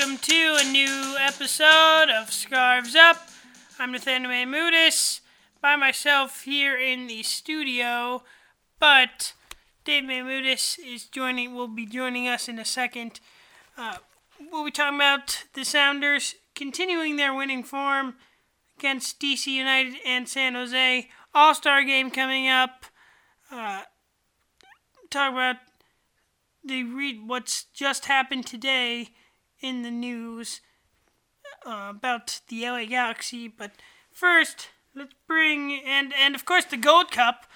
welcome to a new episode of Scarves Up. I'm Nathaniel Mahmoudis by myself here in the studio, but Dave Mahmoudis is joining. Will be joining us in a second. Uh, we'll be talking about the Sounders continuing their winning form against DC United and San Jose. All Star game coming up. Uh, talk about the read what's just happened today in the news uh, about the LA Galaxy. But first, let's bring and and of course the Gold Cup.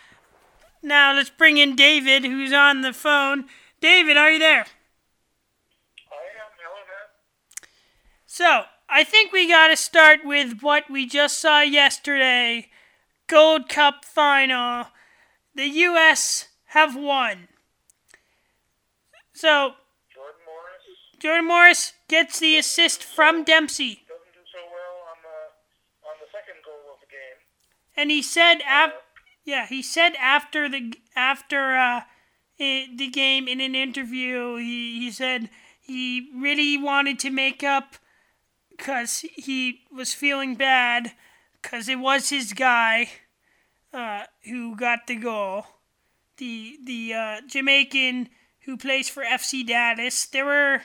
Now let's bring in David, who's on the phone. David, are you there? I am. Hello, man. So I think we got to start with what we just saw yesterday. Gold Cup final. The U.S. have won. So Jordan Morris gets the assist from Dempsey, doesn't do so well on the on the second goal of the game. and he said, af- "Yeah, he said after the after uh, i the game in an interview, he he said he really wanted to make up because he was feeling bad because it was his guy uh, who got the goal, the the uh, Jamaican who plays for FC Dallas. There were."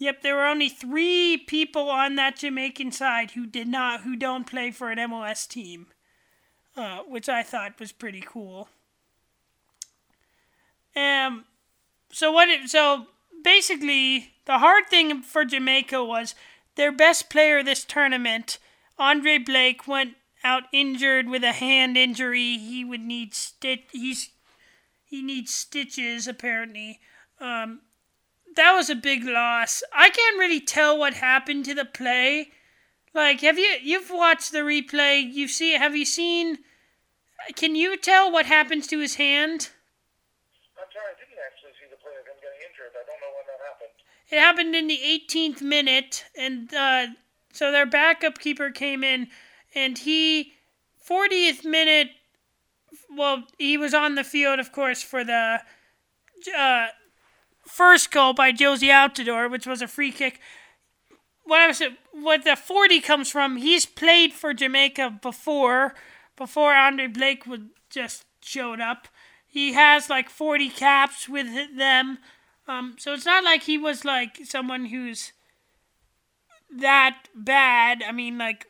Yep, there were only three people on that Jamaican side who did not, who don't play for an MLS team, uh, which I thought was pretty cool. Um, so what? It, so basically, the hard thing for Jamaica was their best player this tournament, Andre Blake, went out injured with a hand injury. He would need stitch. He's he needs stitches apparently. Um, that was a big loss. I can't really tell what happened to the play. Like, have you you've watched the replay? You see? Have you seen? Can you tell what happens to his hand? I'm sorry, I didn't actually see the play of him getting injured. I don't know when that happened. It happened in the 18th minute, and uh, so their backup keeper came in, and he 40th minute. Well, he was on the field, of course, for the uh, first goal by Jozy Altidore, which was a free kick. What I was what the 40 comes from, he's played for Jamaica before, before Andre Blake would just showed up. He has like 40 caps with them. Um, so it's not like he was like someone who's that bad. I mean, like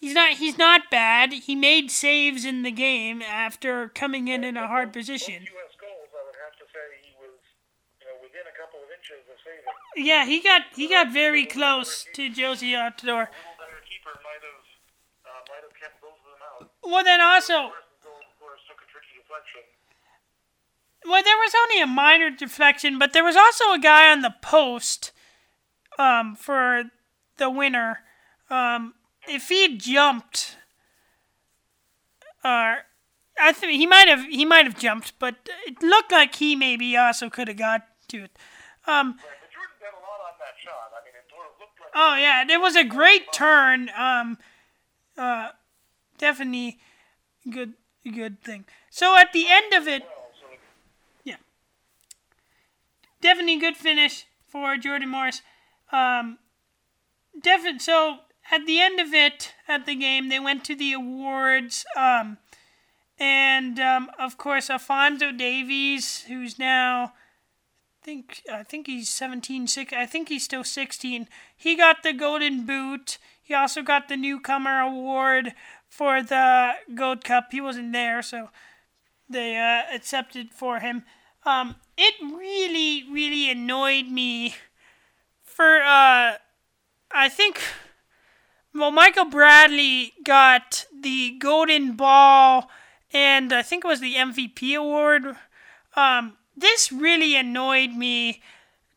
he's not he's not bad. He made saves in the game after coming in in a hard position. Both U.S. goals, I would have to say he was, you know, within Yeah, he got he got very close to Jozy Altidore. Well, then also, well, there was only a minor deflection, but there was also a guy on the post um, for the winner. Um, if he jumped, uh, I think he might have he might have jumped, but it looked like he maybe also could have got to it. Um, Right, but Jordan did a lot on that shot. I mean, it sort of looked like. Oh yeah, it was a great turn. Um, uh, definitely good, good thing. So at the end of it, yeah, definitely good finish for Jordan Morris. Um, definitely. So at the end of it, at the game, they went to the awards. Um, and um, of course, Alfonso Davies, who's now, think I think he's 17, six, I think he's still 16. He got the Golden Boot. He also got the Newcomer Award for the Gold Cup. He wasn't there, so they uh, accepted for him. Um, it really, really annoyed me for, uh, I think, well, Michael Bradley got the Golden Ball and I think it was the MVP award. Um, this really annoyed me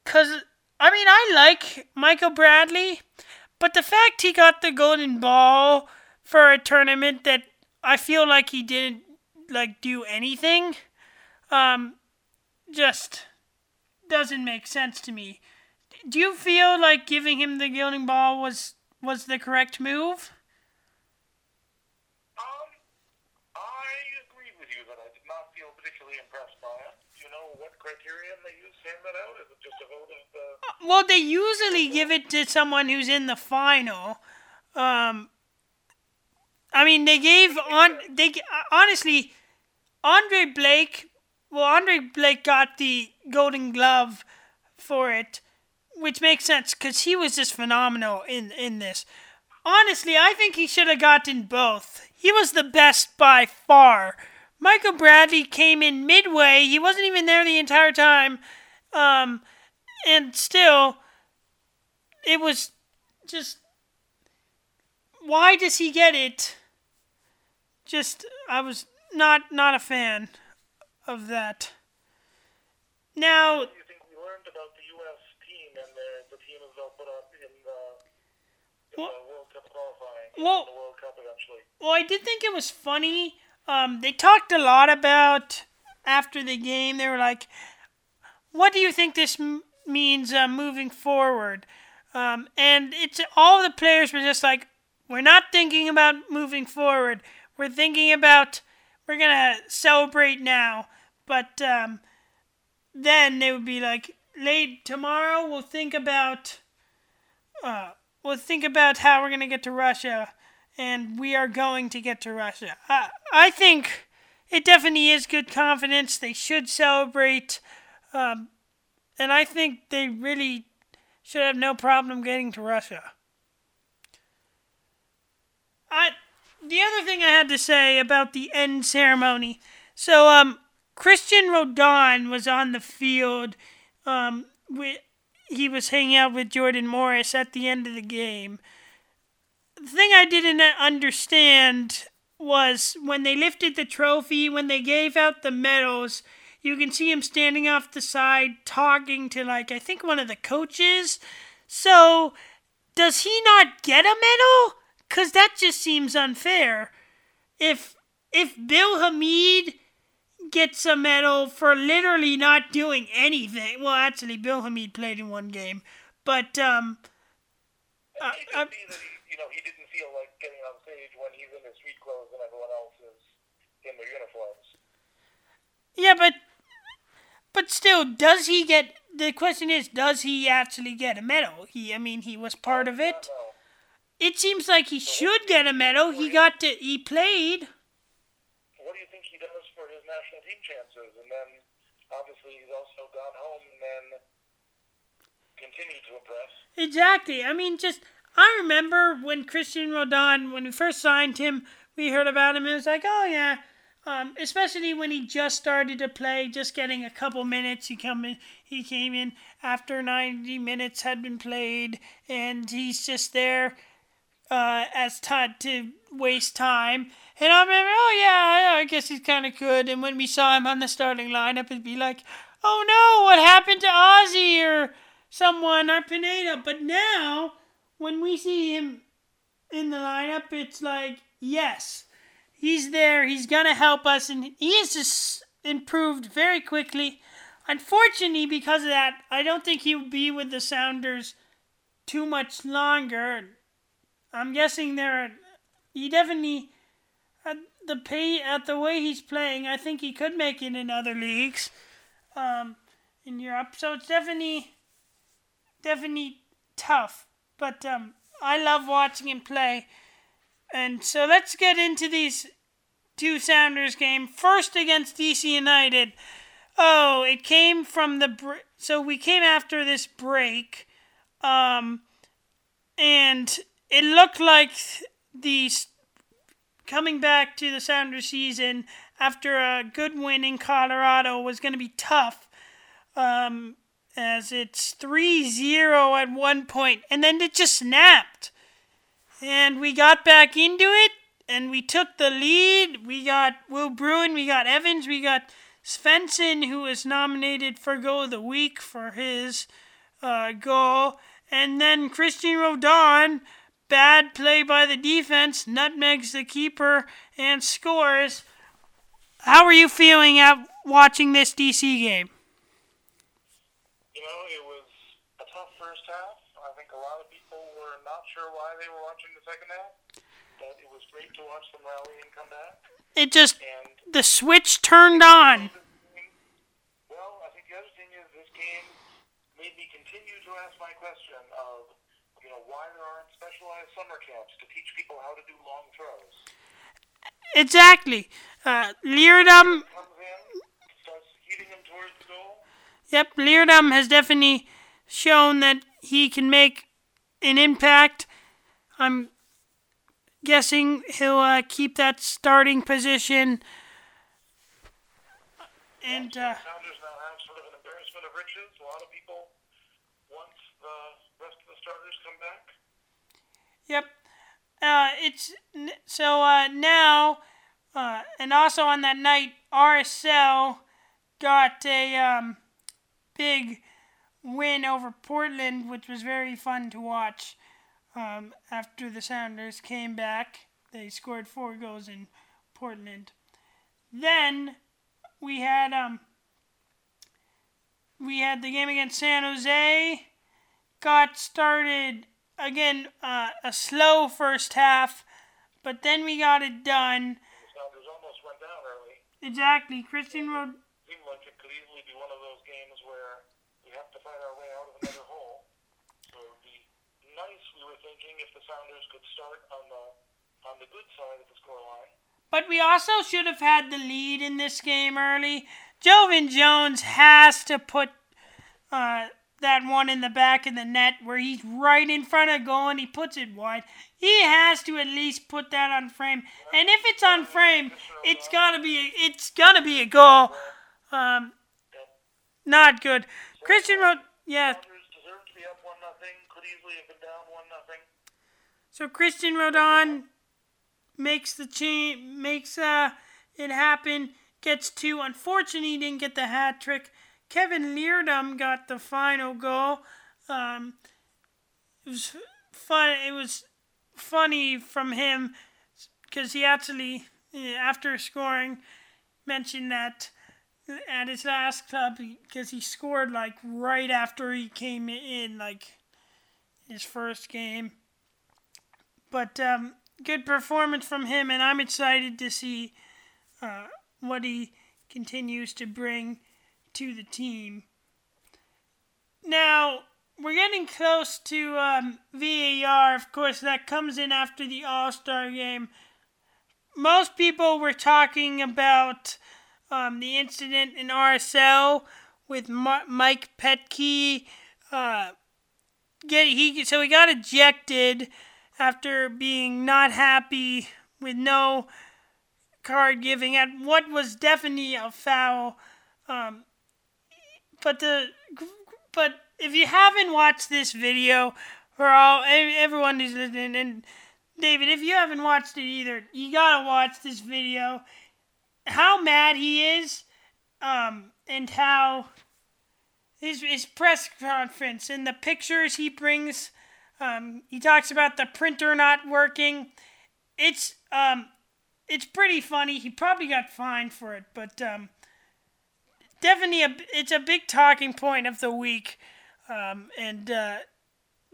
because, I mean, I like Michael Bradley, but the fact he got the Golden Ball for a tournament that I feel like he didn't like do anything, um, just doesn't make sense to me. Do you feel like giving him the Golden Ball was was the correct move? Um, I agree with you that I did not feel particularly impressed by it. Do you know they used to hand that out? Just a vote of the well, they usually give it to someone who's in the final. Um, I mean, they gave on they honestly Andre Blake. Well, Andre Blake got the Golden Glove for it, which makes sense because he was just phenomenal in in this. Honestly, I think he should have gotten both. He was the best by far. Michael Bradley came in midway. He wasn't even there the entire time. Um, and still, it was just. Why does he get it? Just, I was not not a fan of that. Now. What do you think we learned about the U.S. team and the, the team they'll put up in the, in Well- the World Cup qualifying? Well- the World Cup eventually. Well, I did think it was funny. Um, they talked a lot about after the game. They were like, "What do you think this m- means uh, moving forward?" Um, and it's all the players were just like, "We're not thinking about moving forward. We're thinking about we're gonna celebrate now." But um, then they would be like, "Late tomorrow, we'll think about." Uh, we'll think about how we're gonna get to Russia and we are going to get to Russia. I, I think it definitely is good confidence. They should celebrate. Um, and I think they really should have no problem getting to Russia. I, the other thing I had to say about the end ceremony. So, um, Christian Roldan was on the field. Um, with, he was hanging out with Jordan Morris at the end of the game the thing I didn't understand was when they lifted the trophy, when they gave out the medals, you can see him standing off the side talking to, like, I think one of the coaches. So, does he not get a medal? Because that just seems unfair. If, if Bill Hamid gets a medal for literally not doing anything, well, actually, Bill Hamid played in one game, but, um, uh, uh, could be that he, know, he didn't feel like getting on stage when he's in his street clothes and everyone else is in their uniforms. Yeah, but but still, does he get? The question is, does he actually get a medal? He, I mean, he was part of it. It seems like he should get a medal. He got to, he played. What do you think he does for his national team chances? And then, obviously, he's also gone home and then continued to impress. Exactly. I mean, just I remember when Christian Roldan, when we first signed him, we heard about him. It was like, oh yeah. Um, especially when he just started to play, just getting a couple minutes. He come in, he came in after 90 minutes had been played, and he's just there uh, as time to waste time. And I remember, oh yeah, I guess he's kind of good. And when we saw him on the starting lineup, it'd be like, oh no, what happened to Ozzy or someone or Pineda? But now, when we see him in the lineup, it's like, yes, he's there. He's gonna help us, and he has just improved very quickly. Unfortunately, because of that, I don't think he will be with the Sounders too much longer. I'm guessing there. He definitely at the pay at the way he's playing. I think he could make it in other leagues, um, in Europe. So it's definitely, definitely tough. But um, I love watching him play. And so let's get into these two Sounders game. First against DC United. Oh, it came from the br- so we came after this break, um, and it looked like the coming back to the Sounders season after a good win in Colorado was going to be tough. Um, as it's 3-0 at one point, and then it just snapped. And we got back into it, and we took the lead. We got Will Bruin, we got Evans, we got Svensson, who was nominated for Goal of the Week for his uh, goal. And then Christian Roldan, bad play by the defense, nutmegs the keeper and scores. How are you feeling at watching this DC game? You know, it was a tough first half. I think a lot of people were not sure why they were watching the second half, but it was great to watch them rally and come back. It just, And the switch turned on. Well, I think the other thing is this game made me continue to ask my question of, you know, why there aren't specialized summer camps to teach people how to do long throws. Exactly. Uh, Leerdam, Comes in, starts heating him towards the goal. yep, Leerdam has definitely shown that he can make an impact. I'm guessing he'll uh, keep that starting position. And uh, Sounders now have sort of an embarrassment of riches. A lot of people, once the rest of the starters come back, Yep. Uh, it's so uh, now, uh, and also on that night, RSL got a um, big win over Portland, which was very fun to watch. Um, after the Sounders came back, they scored four goals in Portland. Then we had um, we had the game against San Jose. Got started again uh, a slow first half, but then we got it done. the almost went down early. Exactly, Christian Rod. Seemed like it could easily be one of those games where we have to fight our way out of another hole. So it would be nice, we were thinking, if the Sounders could start on the on the good side of the scoreline. But we also should have had the lead in this game early. Joevin Jones has to put uh, that one in the back of the net where he's right in front of goal and he puts it wide. He has to at least put that on frame. And if it's on frame, it's gotta be it's gonna be a goal. Um, not good. Christian Rod. Yeah. Sounders deserved to be up one nothing. Could easily have been down one nothing. So Christian Roldan makes the change, makes uh, it happen. Gets two. Unfortunately, he didn't get the hat trick. Kevin Leerdam got the final goal. Um, it was fun. It was funny from him because he actually, after scoring, mentioned that at his last club because he scored like right after he came in, like his first game but um, good performance from him, and I'm excited to see uh, what he continues to bring to the team. Now, we're getting close to um, VAR. Of course, that comes in after the All Star game. Most people were talking about um, the incident in RSL with Ma- Mike Petke. Uh, get he so he got ejected after being not happy with no card giving at what was definitely a foul. Um, but the but if you haven't watched this video, for all everyone who's listening, and David, if you haven't watched it either, you gotta watch this video. How mad he is, um, and how his his press conference and the pictures he brings. Um, he talks about the printer not working. It's um, it's pretty funny. He probably got fined for it, but um, definitely it's a big talking point of the week, um, and uh,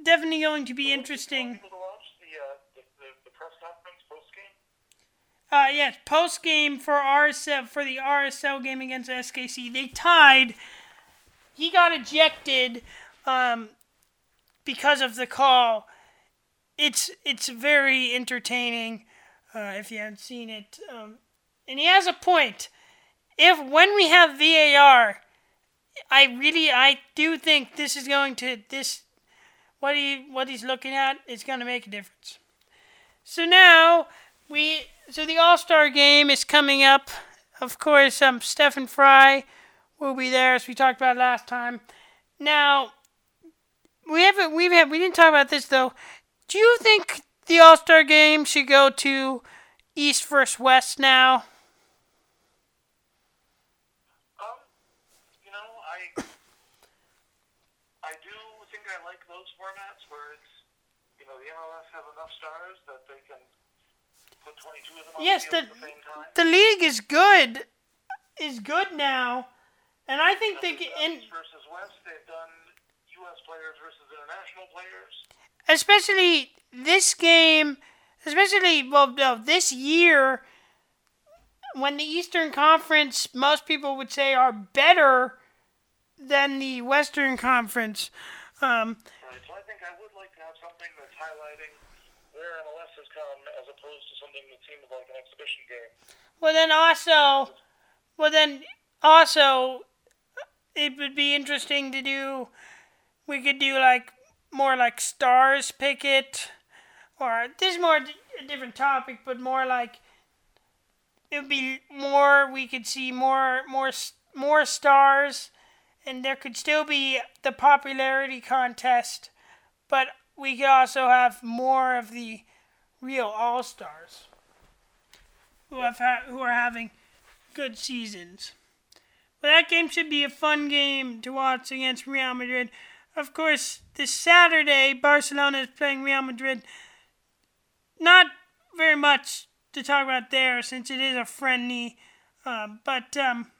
definitely going to be interesting. People to watch the, uh, the, the, the press conference post game. Uh, yes, post game for RSL for the RSL game against SKC, they tied. He got ejected um, because of the call. It's it's very entertaining uh, if you haven't seen it, um, and he has a point. If when we have VAR, I really I do think this is going to this what he what he's looking at is going to make a difference. So now we so the All Star game is coming up. Of course, um, Stephen Fry will be there as we talked about last time. Now we haven't we've had we didn't talk about this though. Do you think the All Star game should go to East versus West now? Um, you know, I I do think I like those formats where it's you know the MLS has enough stars that they can put 22 of them on Yes, the the field at the same time. the league is good, is good now, and I think they in versus West, they've done U.S. players versus international players. especially this game, especially well, no, this year, when the Eastern Conference, most people would say are better than the Western Conference. Um, Right, so I think I would like to have something that's highlighting where MLS has come as opposed to something that seems like an exhibition game. well, then also, well then also, it would be interesting to do. We could do like more like stars pick it, or this is more a different topic, but more like it would be more. We could see more more more stars, and there could still be the popularity contest, but we could also have more of the real all stars who have ha- who are having good seasons. But that game should be a fun game to watch against Real Madrid. Of course, this Saturday, Barcelona is playing Real Madrid. Not very much to talk about there since it is a friendly. Um, but um,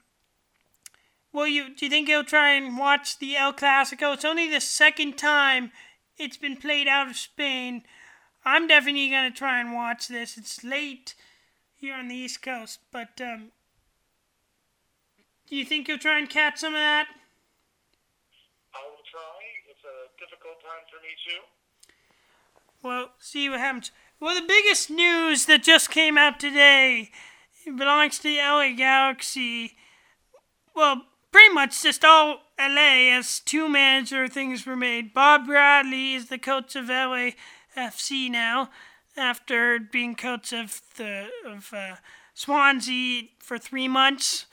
will you? Do you think you'll try and watch the El Clasico? It's only the second time it's been played out of Spain. I'm definitely gonna try and watch this. It's late here on the East Coast, but um, do you think you'll try and catch some of that? I will try. It's a difficult time for me too. Well, see what happens. Well, the biggest news that just came out today belongs to the LA Galaxy. Well, pretty much just all LA as two manager things were made. Bob Bradley is the coach of LAFC now, after being coach of the of uh, Swansea for three months.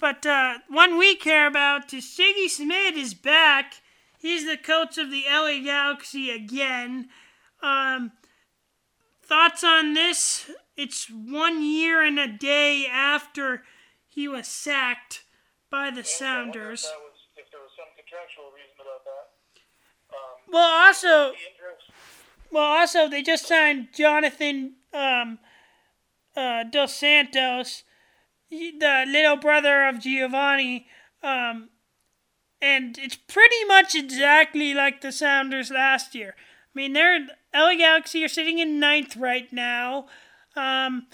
But uh, one we care about is Sigi Schmid is back. He's the coach of the LA Galaxy again. Um, thoughts on this? It's one year and a day after he was sacked by the Sounders. If, that was, if there was some contractual reason about that. Um, Well, also, well, also they just signed Jonathan um, uh, Dos Santos, the little brother of Giovanni, um, and it's pretty much exactly like the Sounders last year. I mean, they're LA Galaxy are sitting in ninth right now, um,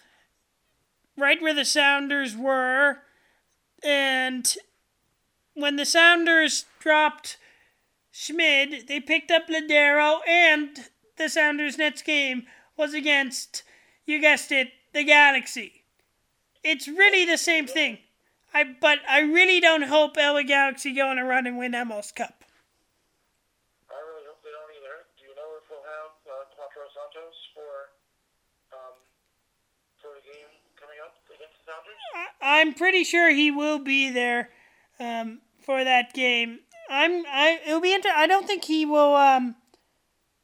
right where the Sounders were, and when the Sounders dropped Schmid, they picked up Lodeiro, and the Sounders' next game was against, you guessed it, the Galaxy. It's really the same thing. I but I really don't hope LA Galaxy go on a run and win MLS Cup. I really hope they don't either. Do you know if we'll have uh, Quattro Santos for um, for the game coming up against the Sounders? I, I'm pretty sure he will be there um, for that game. I'm I it'll be inter- I don't think he will um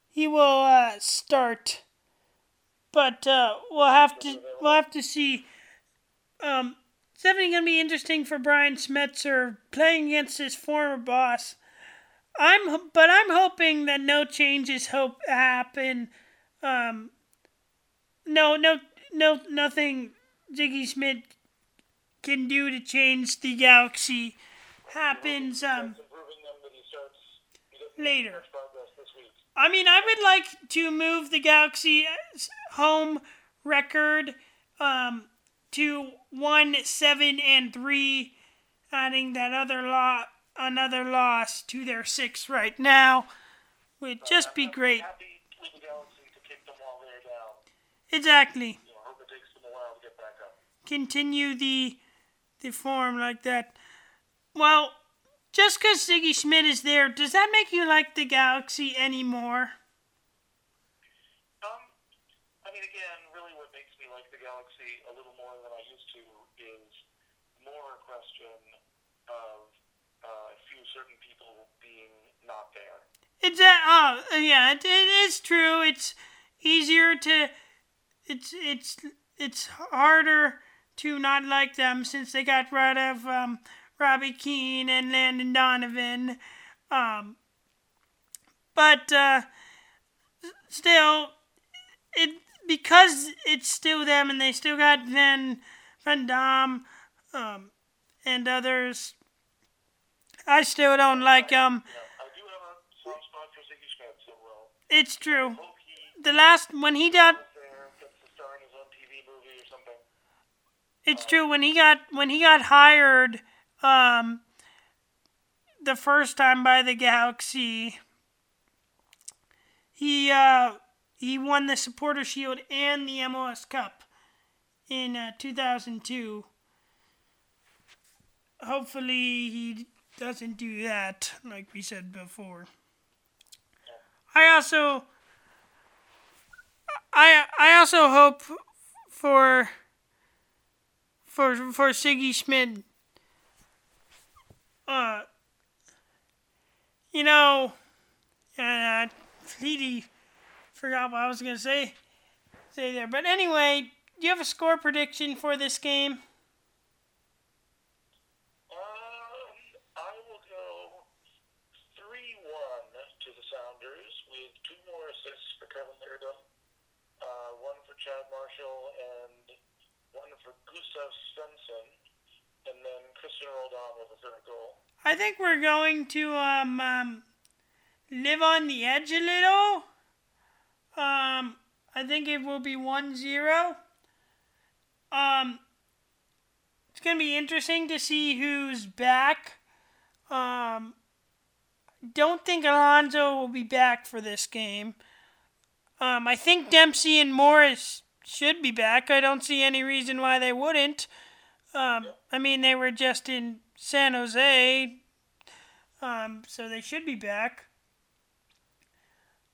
he will uh, start, but uh, we'll have to we'll have to see. Um, it's definitely gonna be interesting for Brian Schmetzer playing against his former boss. I'm but I'm hoping that no changes hope happen. Um, no no no nothing. Sigi Schmid can do to change the galaxy happens um, later. I mean, I would like to move the galaxy home record um, to one, seven, and three, adding that other lot, another loss to their six right now, would just be great. Happy with the Galaxy to kick them while they're down. Exactly. You know, I hope it takes them a while to get back up. Continue the the form like that. Well, just because Sigi Schmid is there, does that make you like the Galaxy anymore? Um, I mean, again, really what makes me like the Galaxy a little more than I used to is more a question of uh, a few certain people being not there. It's a, oh yeah, it, it is true. It's easier to, it's it's it's harder to not like them since they got rid of um, Robbie Keane and Landon Donovan. Um, but uh, still, it because it's still them and they still got Van Van Damme um, and others. I still don't like them. You do have a soft spot for Sigi Schmid, so well, It's true. The last when he got is there, gets to star in his own TV movie or something. It's true when he got when he got hired. Um, the first time by the Galaxy. He uh, he won the Supporter Shield and the MLS Cup in uh, 2002. Hopefully, he doesn't do that, like we said before. I also, I I also hope for for for Sigi Schmid. Uh, you know, uh, completely forgot what I was gonna say say there. But anyway, do you have a score prediction for this game? Um, I will go 3 1 to the Sounders with two more assists for Kevin Leerdam, uh, one for Chad Marshall, and one for Gustav Svensson, and then Christian Roldan with a third goal. I think we're going to um, um live on the edge a little. Um, I think it will be 1 0. Um, it's going to be interesting to see who's back. Um, don't think Alonso will be back for this game. Um, I think Dempsey and Morris should be back. I don't see any reason why they wouldn't. Um, I mean, they were just in San Jose, um, so they should be back.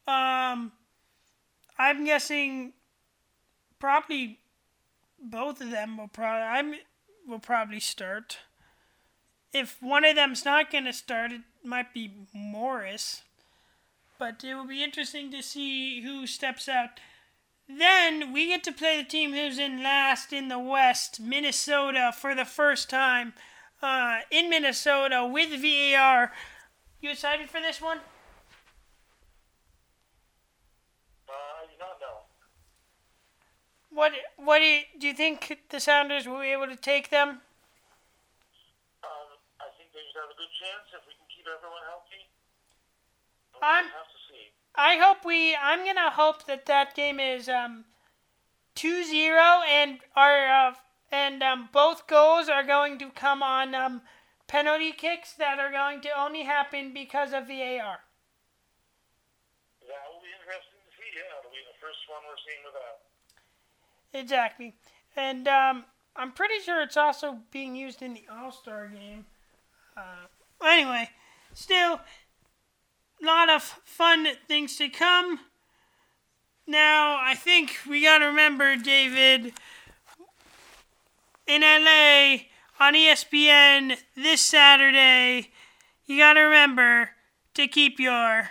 Um, I'm guessing probably both of them will probably I'm will probably start. If one of them's not going to start, it might be Morris. But it will be interesting to see who steps out. Then we get to play the team who's in last in the West, Minnesota, for the first time uh, in Minnesota with VAR. You excited for this one? What what do you, do you think the Sounders will be able to take them? Um, I think they have a good chance if we can keep everyone healthy. I'm, have to see. I hope we. I'm gonna hope that that game is um, 2-0 and our uh, and um, both goals are going to come on um, penalty kicks that are going to only happen because of VAR. That will be interesting to see. Yeah, it'll be the first one we're seeing with that. Exactly. And um, I'm pretty sure it's also being used in the All Star game. Uh, anyway, still, a lot of fun things to come. Now, I think we got to remember, David, in LA on ESPN this Saturday, you got to remember to keep your